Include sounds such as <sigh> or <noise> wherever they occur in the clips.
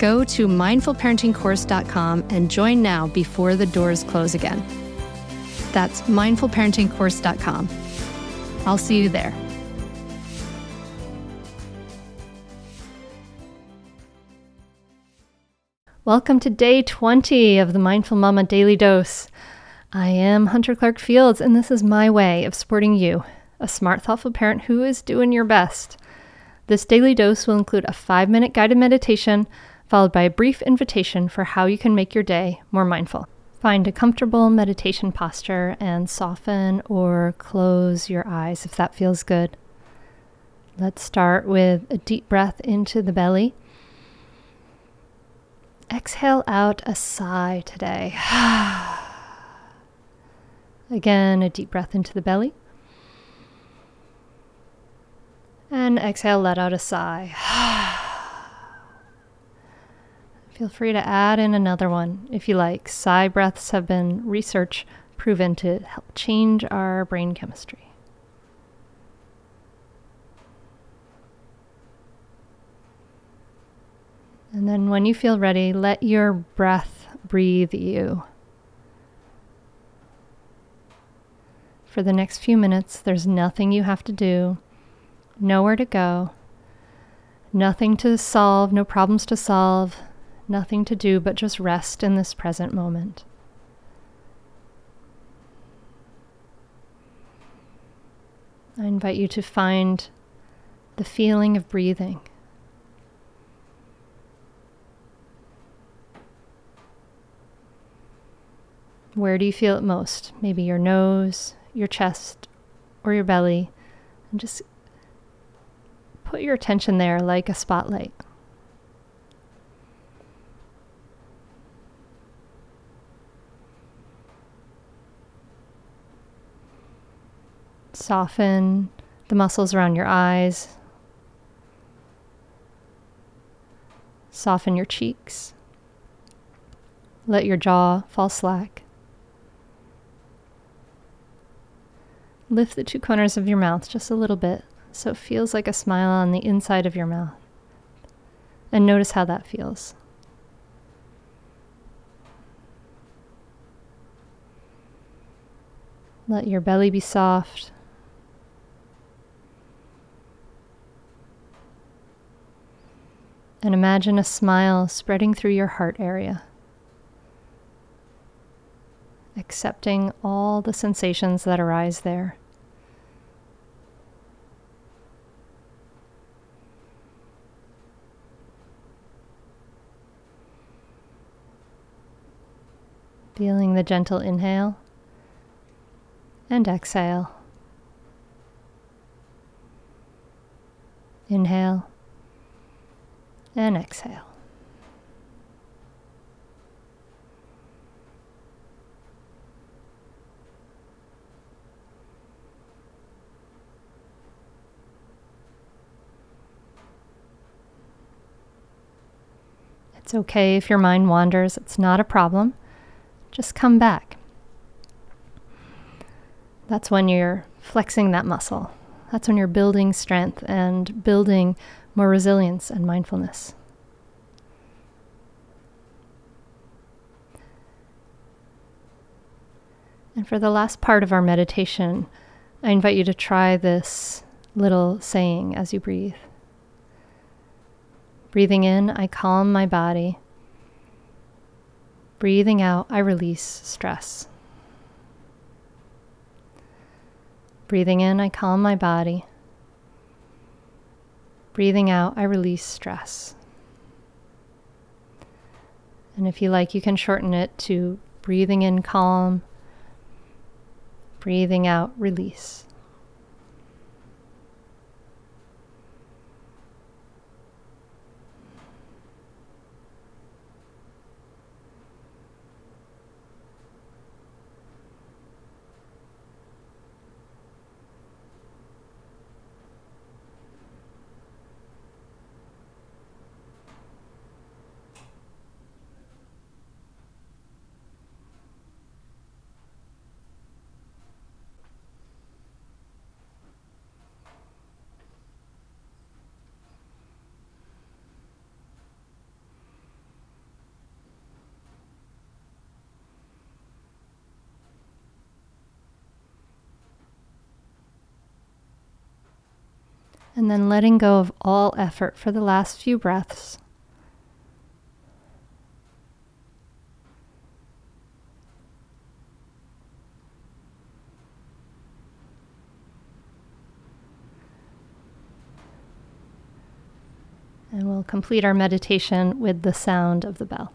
Go to mindfulparentingcourse.com and join now before the doors close again. That's mindfulparentingcourse.com. I'll see you there. Welcome to day 20 of the Mindful Mama Daily Dose. I am Hunter Clark Fields, and this is my way of supporting you, a smart, thoughtful parent who is doing your best. This daily dose will include a five minute guided meditation followed by a brief invitation for how you can make your day more mindful. Find a comfortable meditation posture and soften or close your eyes if that feels good. Let's start with a deep breath into the belly. Exhale out a sigh today. <sighs> Again, a deep breath into the belly. And exhale, let out a sigh. <sighs> Feel free to add in another one if you like. Sigh breaths have been research proven to help change our brain chemistry. And then when you feel ready, let your breath breathe you. For the next few minutes, there's nothing you have to do, nowhere to go, nothing to solve, no problems to solve, nothing to do but just rest in this present moment. I invite you to find the feeling of breathing. Where do you feel it most? Maybe your nose, your chest, or your belly. And just put your attention there like a spotlight. Soften the muscles around your eyes. Soften your cheeks. Let your jaw fall slack. Lift the two corners of your mouth just a little bit so it feels like a smile on the inside of your mouth. And notice how that feels. Let your belly be soft. And imagine a smile spreading through your heart area, accepting all the sensations that arise there. Feeling the gentle inhale and exhale. Inhale and exhale. It's okay if your mind wanders, it's not a problem. Just come back. That's when you're flexing that muscle. That's when you're building strength and building more resilience and mindfulness. And for the last part of our meditation, I invite you to try this little saying as you breathe. Breathing in, I calm my body. Breathing out, I release stress. Breathing in, I calm my body. Breathing out, I release stress. And if you like, you can shorten it to breathing in, calm, breathing out, release. And then letting go of all effort for the last few breaths. And we'll complete our meditation with the sound of the bell.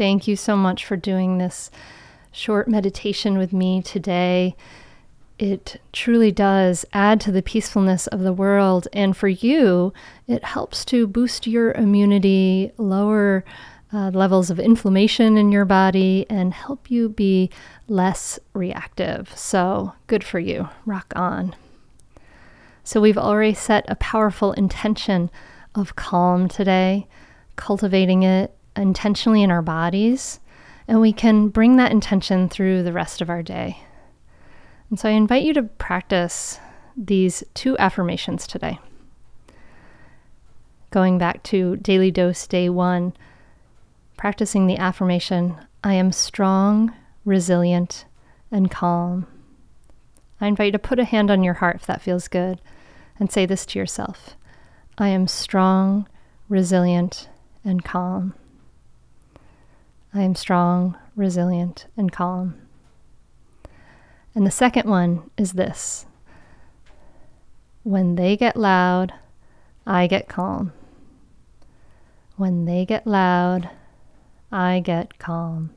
Thank you so much for doing this short meditation with me today. It truly does add to the peacefulness of the world. And for you, it helps to boost your immunity, lower uh, levels of inflammation in your body, and help you be less reactive. So, good for you. Rock on. So, we've already set a powerful intention of calm today, cultivating it intentionally in our bodies, and we can bring that intention through the rest of our day. And so I invite you to practice these two affirmations today. Going back to Daily Dose Day One, practicing the affirmation I am strong, resilient, and calm. I invite you to put a hand on your heart if that feels good and say this to yourself I am strong, resilient, and calm. I am strong, resilient, and calm. And the second one is this When they get loud, I get calm. When they get loud, I get calm.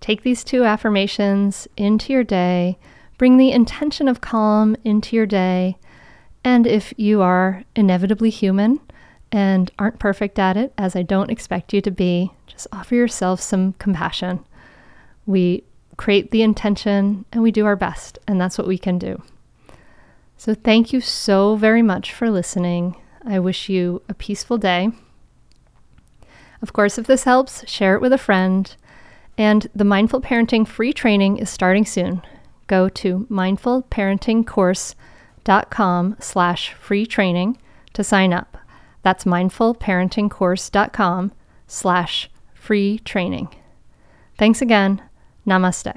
Take these two affirmations into your day. Bring the intention of calm into your day. And if you are inevitably human, and aren't perfect at it, as I don't expect you to be, just offer yourself some compassion. We create the intention and we do our best, and that's what we can do. So, thank you so very much for listening. I wish you a peaceful day. Of course, if this helps, share it with a friend. And the Mindful Parenting free training is starting soon. Go to mindfulparentingcourse.com slash free training to sign up. That's mindfulparentingcourse.com slash free training. Thanks again. Namaste.